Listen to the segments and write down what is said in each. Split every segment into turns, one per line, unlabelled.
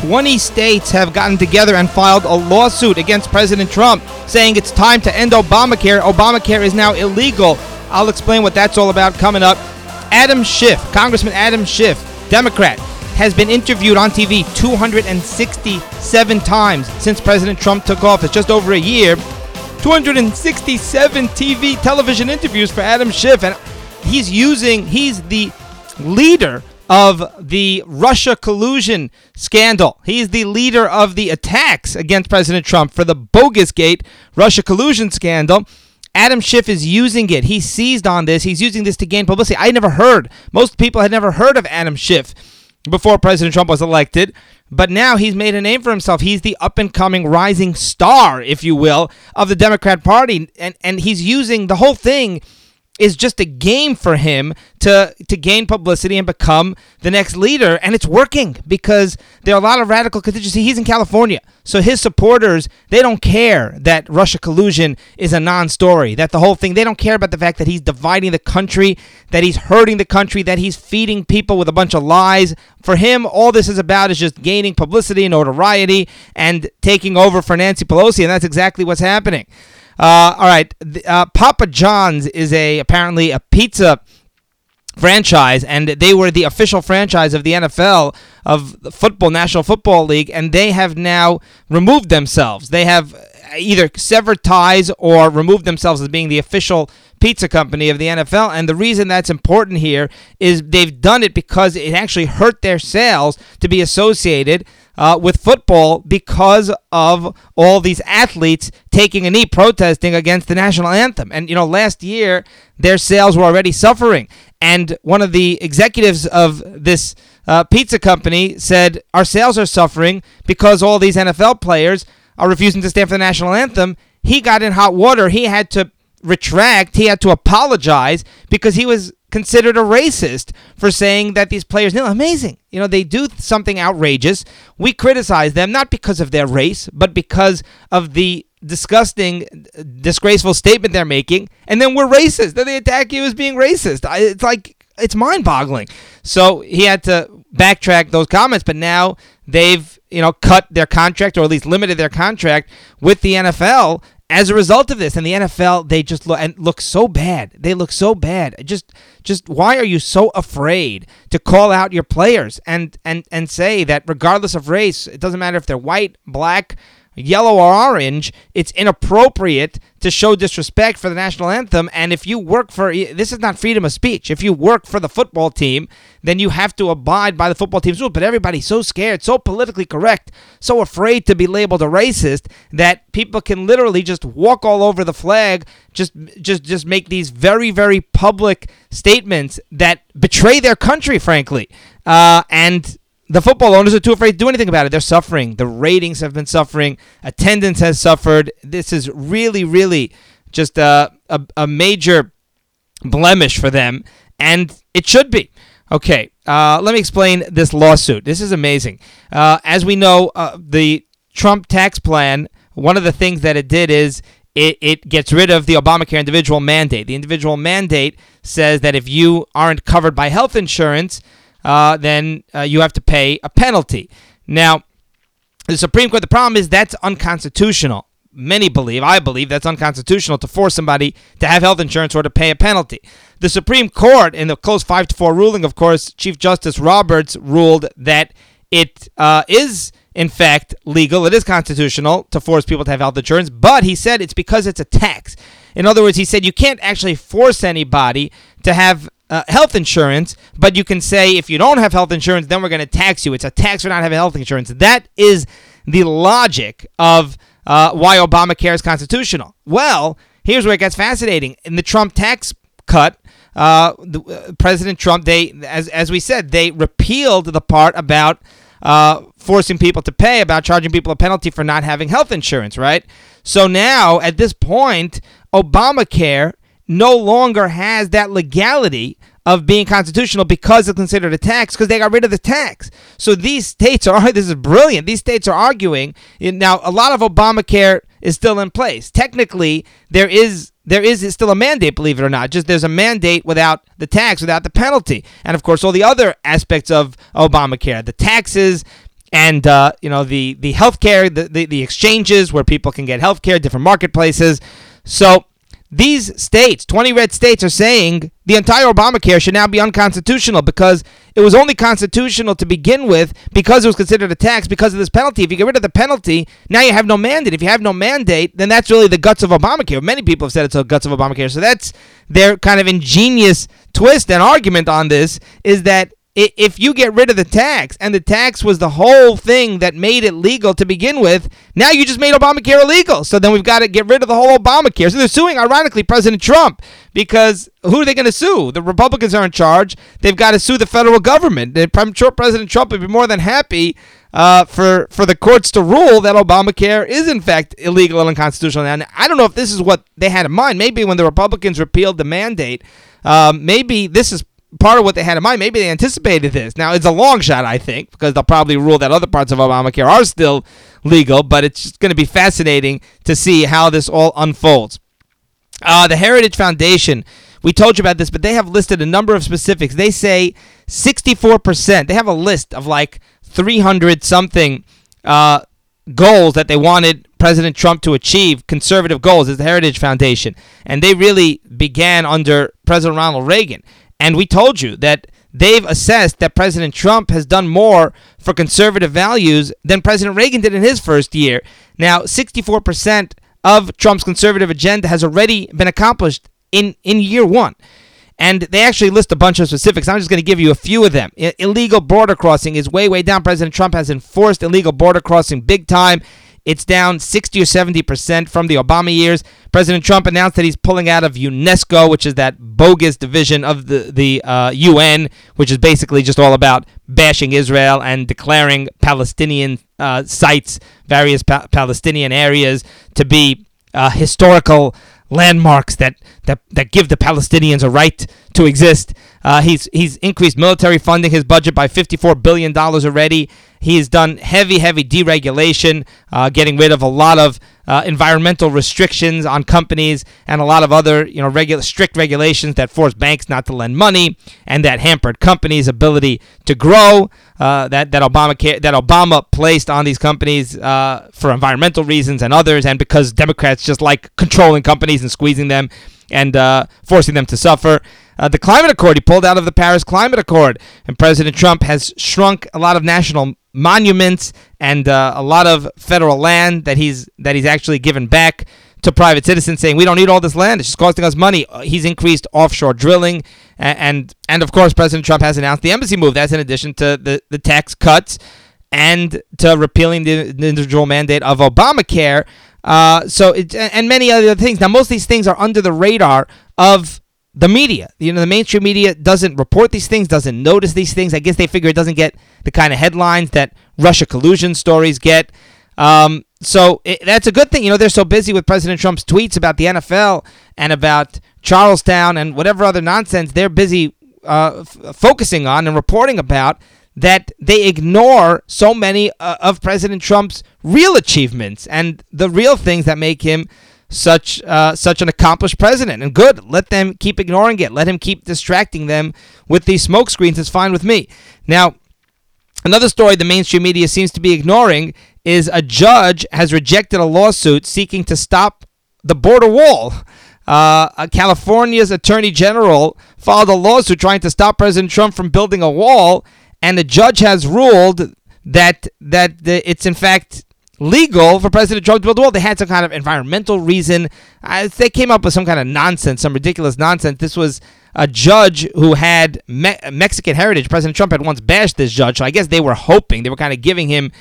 20 states have gotten together and filed a lawsuit against President Trump saying it's time to end Obamacare. Obamacare is now illegal. I'll explain what that's all about coming up. Adam Schiff, Congressman Adam Schiff, Democrat, has been interviewed on TV 267 times since President Trump took office, just over a year. 267 TV television interviews for Adam Schiff, and he's using, he's the leader of the Russia collusion scandal. He's the leader of the attacks against President Trump for the bogus gate Russia collusion scandal. Adam Schiff is using it. He seized on this. He's using this to gain publicity. I never heard. Most people had never heard of Adam Schiff before President Trump was elected. But now he's made a name for himself. He's the up and coming rising star, if you will, of the Democrat Party. And, and he's using the whole thing is just a game for him to to gain publicity and become the next leader. And it's working because there are a lot of radical constituency he's in California. So his supporters they don't care that Russia collusion is a non-story that the whole thing they don't care about the fact that he's dividing the country that he's hurting the country that he's feeding people with a bunch of lies. For him all this is about is just gaining publicity and notoriety and taking over for Nancy Pelosi. And that's exactly what's happening uh, all right, uh, Papa John's is a apparently a pizza franchise, and they were the official franchise of the NFL of the football National Football League, and they have now removed themselves. They have either severed ties or removed themselves as being the official pizza company of the NFL. And the reason that's important here is they've done it because it actually hurt their sales to be associated uh, with football because of all these athletes taking a knee protesting against the national anthem. And, you know, last year their sales were already suffering. And one of the executives of this uh, pizza company said, Our sales are suffering because all these NFL players are refusing to stand for the national anthem. He got in hot water. He had to retract. He had to apologize because he was considered a racist for saying that these players amazing. You know they do something outrageous. We criticize them not because of their race but because of the disgusting disgraceful statement they're making and then we're racist then they attack you as being racist. It's like it's mind-boggling. So he had to backtrack those comments but now they've you know cut their contract or at least limited their contract with the NFL as a result of this and the NFL they just look and look so bad. They look so bad. Just just why are you so afraid to call out your players and and and say that regardless of race it doesn't matter if they're white black yellow or orange, it's inappropriate to show disrespect for the national anthem. And if you work for this is not freedom of speech. If you work for the football team, then you have to abide by the football team's rules. But everybody's so scared, so politically correct, so afraid to be labeled a racist that people can literally just walk all over the flag, just just just make these very very public statements that betray their country, frankly. Uh, and the football owners are too afraid to do anything about it. They're suffering. The ratings have been suffering. Attendance has suffered. This is really, really just a, a, a major blemish for them, and it should be. Okay, uh, let me explain this lawsuit. This is amazing. Uh, as we know, uh, the Trump tax plan, one of the things that it did is it, it gets rid of the Obamacare individual mandate. The individual mandate says that if you aren't covered by health insurance, uh, then uh, you have to pay a penalty. Now, the Supreme Court, the problem is that's unconstitutional. Many believe, I believe, that's unconstitutional to force somebody to have health insurance or to pay a penalty. The Supreme Court, in the close 5 to 4 ruling, of course, Chief Justice Roberts ruled that it uh, is in fact legal. It is constitutional to force people to have health insurance, but he said it's because it's a tax. In other words, he said you can't actually force anybody to have uh, health insurance, but you can say if you don't have health insurance, then we're going to tax you. It's a tax for not having health insurance. That is the logic of uh, why Obamacare is constitutional. Well, here's where it gets fascinating. In the Trump tax cut, uh, the, uh, President Trump, they as as we said, they repealed the part about uh, forcing people to pay, about charging people a penalty for not having health insurance, right? So now, at this point, Obamacare no longer has that legality of being constitutional because it's considered a tax because they got rid of the tax. So these states are this is brilliant. These states are arguing now a lot of Obamacare is still in place. Technically, there is there is still a mandate, believe it or not. Just there's a mandate without the tax, without the penalty. And of course, all the other aspects of Obamacare, the taxes, and uh, you know the the healthcare, the, the the exchanges where people can get healthcare, different marketplaces. So these states, 20 red states, are saying the entire Obamacare should now be unconstitutional because it was only constitutional to begin with because it was considered a tax because of this penalty. If you get rid of the penalty, now you have no mandate. If you have no mandate, then that's really the guts of Obamacare. Many people have said it's the guts of Obamacare. So that's their kind of ingenious twist and argument on this is that if you get rid of the tax, and the tax was the whole thing that made it legal to begin with, now you just made Obamacare illegal. So then we've got to get rid of the whole Obamacare. So they're suing, ironically, President Trump because who are they going to sue? The Republicans are in charge. They've got to sue the federal government. I'm sure President Trump would be more than happy uh, for for the courts to rule that Obamacare is in fact illegal and unconstitutional. And I don't know if this is what they had in mind. Maybe when the Republicans repealed the mandate, um, maybe this is part of what they had in mind. Maybe they anticipated this. Now, it's a long shot, I think, because they'll probably rule that other parts of Obamacare are still legal, but it's going to be fascinating to see how this all unfolds. Uh, the Heritage Foundation, we told you about this, but they have listed a number of specifics. They say 64%, they have a list of like 300 something uh, goals that they wanted President Trump to achieve, conservative goals, is the Heritage Foundation. And they really began under President Ronald Reagan. And we told you that they've assessed that President Trump has done more for conservative values than President Reagan did in his first year. Now, 64% of Trump's conservative agenda has already been accomplished in, in year one. And they actually list a bunch of specifics. I'm just going to give you a few of them. I- illegal border crossing is way, way down. President Trump has enforced illegal border crossing big time. It's down 60 or 70% from the Obama years. President Trump announced that he's pulling out of UNESCO, which is that bogus division of the, the uh, UN, which is basically just all about bashing Israel and declaring Palestinian uh, sites, various pa- Palestinian areas, to be uh, historical landmarks that, that, that give the Palestinians a right to exist. Uh, he's he's increased military funding, his budget by $54 billion already. He's done heavy, heavy deregulation, uh, getting rid of a lot of uh, environmental restrictions on companies and a lot of other, you know, strict regulations that force banks not to lend money and that hampered companies' ability to grow. Uh, that that Obama that Obama placed on these companies uh, for environmental reasons and others, and because Democrats just like controlling companies and squeezing them and uh, forcing them to suffer. Uh, the climate accord, he pulled out of the Paris Climate Accord, and President Trump has shrunk a lot of national monuments and uh, a lot of federal land that he's that he's actually given back to private citizens, saying we don't need all this land; it's just costing us money. Uh, he's increased offshore drilling, and and, and of course, President Trump has announced the embassy move. That's in addition to the the tax cuts and to repealing the, the individual mandate of Obamacare. Uh, so it, and many other things. Now, most of these things are under the radar of the media. You know, the mainstream media doesn't report these things, doesn't notice these things. I guess they figure it doesn't get the kind of headlines that Russia collusion stories get. Um, so it, that's a good thing. You know, they're so busy with President Trump's tweets about the NFL and about Charlestown and whatever other nonsense they're busy uh, f- focusing on and reporting about that they ignore so many uh, of President Trump's real achievements and the real things that make him such uh, such an accomplished president. And good, let them keep ignoring it. Let him keep distracting them with these smoke screens. It's fine with me. Now, another story the mainstream media seems to be ignoring is a judge has rejected a lawsuit seeking to stop the border wall. Uh, California's attorney general filed a lawsuit trying to stop President Trump from building a wall, and the judge has ruled that that it's in fact legal for President Trump to build a wall. They had some kind of environmental reason. Uh, they came up with some kind of nonsense, some ridiculous nonsense. This was a judge who had Me- Mexican heritage. President Trump had once bashed this judge, so I guess they were hoping, they were kind of giving him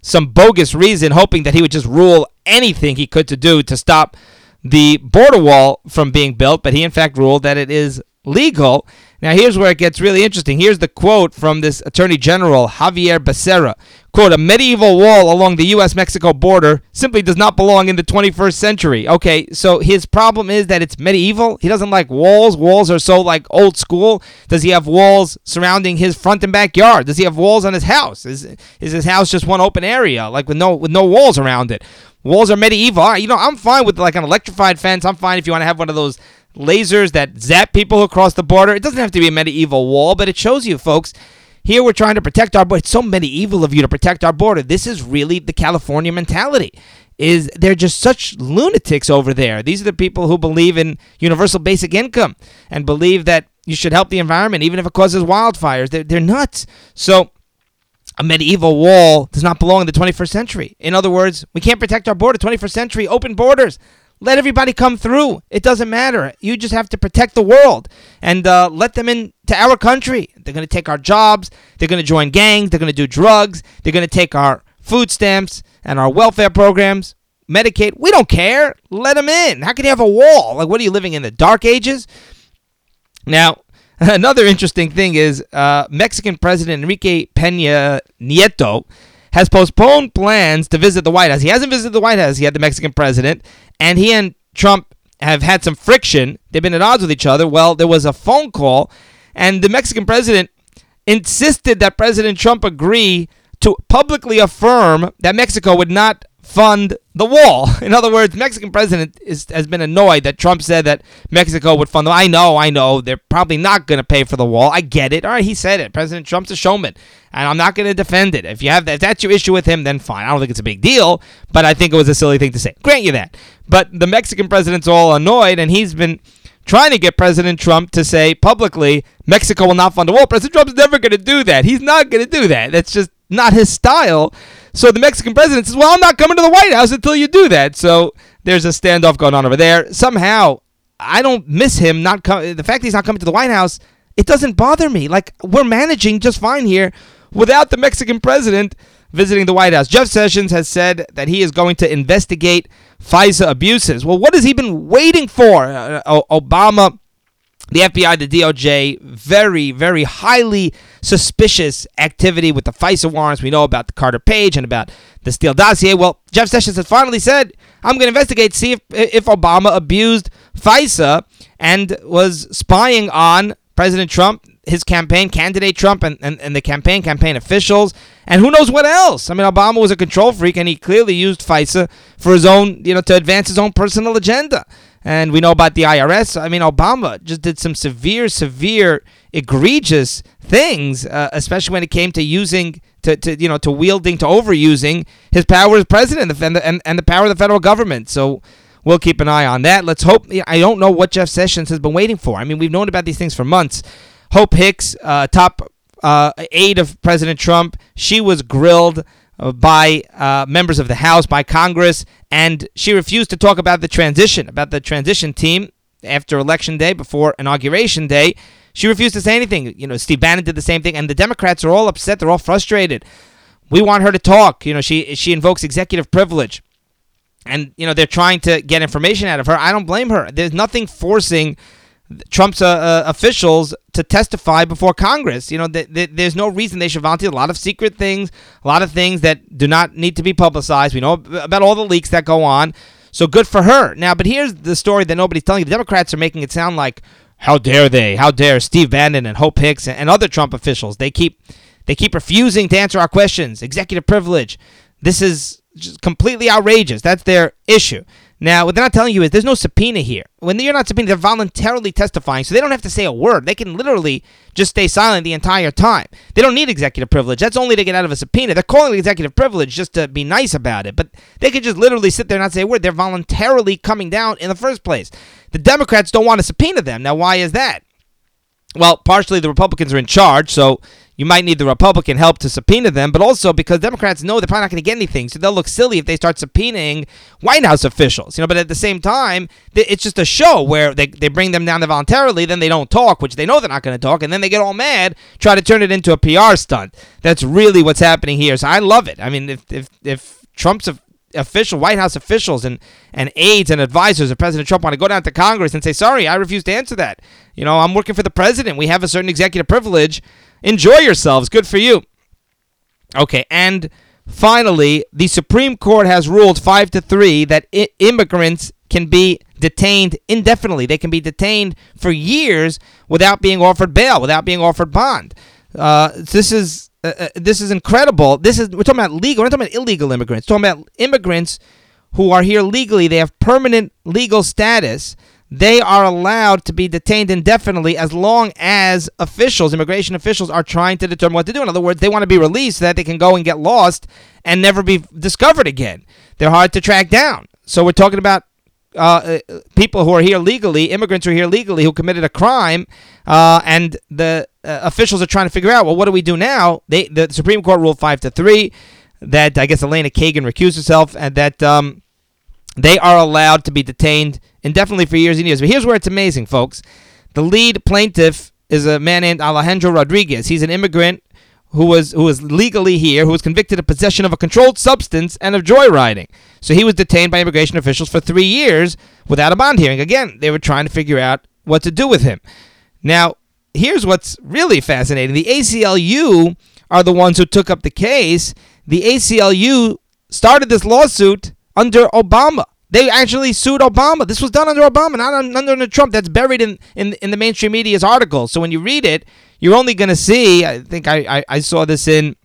some bogus reason, hoping that he would just rule anything he could to do to stop the border wall from being built. But he, in fact, ruled that it is legal. Now, here's where it gets really interesting. Here's the quote from this Attorney General, Xavier Becerra. Quote, a medieval wall along the U.S. Mexico border simply does not belong in the 21st century. Okay, so his problem is that it's medieval. He doesn't like walls. Walls are so like old school. Does he have walls surrounding his front and backyard? Does he have walls on his house? Is, is his house just one open area, like with no with no walls around it? Walls are medieval. You know, I'm fine with like an electrified fence. I'm fine if you want to have one of those lasers that zap people across the border. It doesn't have to be a medieval wall, but it shows you, folks Here we're trying to protect our border. It's so medieval of you to protect our border. This is really the California mentality. Is they're just such lunatics over there. These are the people who believe in universal basic income and believe that you should help the environment even if it causes wildfires. They're, they're nuts. So a medieval wall does not belong in the 21st century. In other words, we can't protect our border. 21st century, open borders. Let everybody come through. It doesn't matter. You just have to protect the world and uh, let them into our country. They're going to take our jobs. They're going to join gangs. They're going to do drugs. They're going to take our food stamps and our welfare programs, Medicaid. We don't care. Let them in. How can you have a wall? Like, what are you living in the dark ages? Now, another interesting thing is uh, Mexican President Enrique Peña Nieto has postponed plans to visit the White House. He hasn't visited the White House yet, the Mexican president, and he and Trump have had some friction. They've been at odds with each other. Well, there was a phone call, and the Mexican president insisted that President Trump agree to publicly affirm that Mexico would not fund the wall. In other words, Mexican president is, has been annoyed that Trump said that Mexico would fund the. I know, I know. They're probably not going to pay for the wall. I get it. All right, he said it. President Trump's a showman, and I'm not going to defend it. If you have that, if that's your issue with him, then fine. I don't think it's a big deal, but I think it was a silly thing to say. Grant you that. But the Mexican president's all annoyed, and he's been trying to get President Trump to say publicly Mexico will not fund the wall. President Trump's never going to do that. He's not going to do that. That's just not his style. So the Mexican president says, "Well, I'm not coming to the White House until you do that." So there's a standoff going on over there. Somehow, I don't miss him not coming. The fact he's not coming to the White House, it doesn't bother me. Like we're managing just fine here without the Mexican president visiting the White House. Jeff Sessions has said that he is going to investigate FISA abuses. Well, what has he been waiting for? Uh, Obama the FBI, the DOJ, very, very highly suspicious activity with the FISA warrants. We know about the Carter Page and about the Steele dossier. Well, Jeff Sessions has finally said, I'm going to investigate, see if, if Obama abused FISA and was spying on President Trump, his campaign, candidate Trump, and, and, and the campaign, campaign officials, and who knows what else. I mean, Obama was a control freak, and he clearly used FISA for his own, you know, to advance his own personal agenda. And we know about the IRS. I mean, Obama just did some severe, severe, egregious things, uh, especially when it came to using, to, to you know, to wielding, to overusing his power as president and the, and, and the power of the federal government. So we'll keep an eye on that. Let's hope. I don't know what Jeff Sessions has been waiting for. I mean, we've known about these things for months. Hope Hicks, uh, top uh, aide of President Trump, she was grilled by uh, members of the House, by Congress, and she refused to talk about the transition, about the transition team after Election Day, before Inauguration Day. She refused to say anything. You know, Steve Bannon did the same thing, and the Democrats are all upset. They're all frustrated. We want her to talk. You know, she she invokes executive privilege, and you know they're trying to get information out of her. I don't blame her. There's nothing forcing Trump's uh, uh, officials to testify before Congress. You know, th- th- there's no reason they should volunteer. A lot of secret things, a lot of things that do not need to be publicized. We know about all the leaks that go on. So good for her. Now, but here's the story that nobody's telling you. The Democrats are making it sound like, how dare they? How dare Steve Bannon and Hope Hicks and, and other Trump officials? They keep they keep refusing to answer our questions. Executive privilege. This is just completely outrageous. That's their issue. Now, what they're not telling you is there's no subpoena here. When you're not subpoenaed, they're voluntarily testifying, so they don't have to say a word. They can literally just stay silent the entire time. They don't need executive privilege. That's only to get out of a subpoena. They're calling it executive privilege just to be nice about it, but they could just literally sit there and not say a word. They're voluntarily coming down in the first place. The Democrats don't want to subpoena them. Now, why is that? Well, partially the Republicans are in charge, so you might need the Republican help to subpoena them, but also because Democrats know they're probably not going to get anything, so they'll look silly if they start subpoenaing White House officials. You know, but at the same time, it's just a show where they, they bring them down there voluntarily, then they don't talk, which they know they're not going to talk, and then they get all mad, try to turn it into a PR stunt. That's really what's happening here. So I love it. I mean, if if if Trump's official White House officials and and aides and advisors of President Trump want to go down to Congress and say, "Sorry, I refuse to answer that." You know, I'm working for the president. We have a certain executive privilege. Enjoy yourselves. Good for you. Okay, and finally, the Supreme Court has ruled 5 to 3 that I- immigrants can be detained indefinitely. They can be detained for years without being offered bail, without being offered bond. Uh, this is uh, uh, this is incredible. This is we're talking about legal. We're not talking about illegal immigrants. We're talking about immigrants who are here legally. They have permanent legal status. They are allowed to be detained indefinitely as long as officials, immigration officials, are trying to determine what to do. In other words, they want to be released so that they can go and get lost and never be discovered again. They're hard to track down. So we're talking about uh, uh, people who are here legally, immigrants who are here legally, who committed a crime, uh, and the uh, officials are trying to figure out, well, what do we do now? They, the Supreme Court ruled five to three that I guess Elena Kagan recused herself, and that um, they are allowed to be detained indefinitely for years and years. But here's where it's amazing, folks. The lead plaintiff is a man named Alejandro Rodriguez. He's an immigrant who was who was legally here, who was convicted of possession of a controlled substance and of joyriding. So he was detained by immigration officials for three years without a bond hearing. Again, they were trying to figure out what to do with him. Now, here's what's really fascinating: the ACLU are the ones who took up the case. The ACLU started this lawsuit under Obama. They actually sued Obama. This was done under Obama, not under Trump. That's buried in, in, in the mainstream media's articles. So when you read it, you're only going to see. I think I, I, I saw this in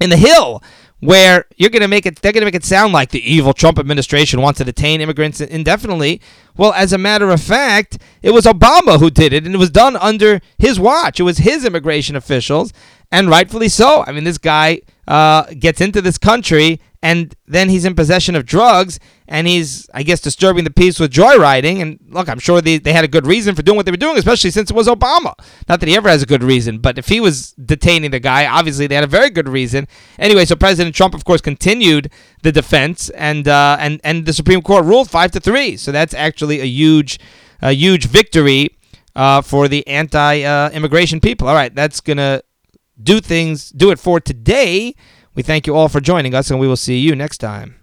in the Hill, where you're going to make it. They're going to make it sound like the evil Trump administration wants to detain immigrants indefinitely. Well, as a matter of fact, it was Obama who did it, and it was done under his watch. It was his immigration officials, and rightfully so. I mean, this guy uh, gets into this country and then he's in possession of drugs and he's i guess disturbing the peace with joyriding. And look i'm sure they, they had a good reason for doing what they were doing especially since it was obama. Not that he ever has a good reason but if he was detaining the guy obviously they had a very good reason. Anyway so president trump of course continued the defense and uh, and and the supreme court ruled five to three. So that's actually a huge a huge victory uh, for the anti-immigration people. All right that's gonna do things do it for today we thank you all for joining us, and we will see you next time.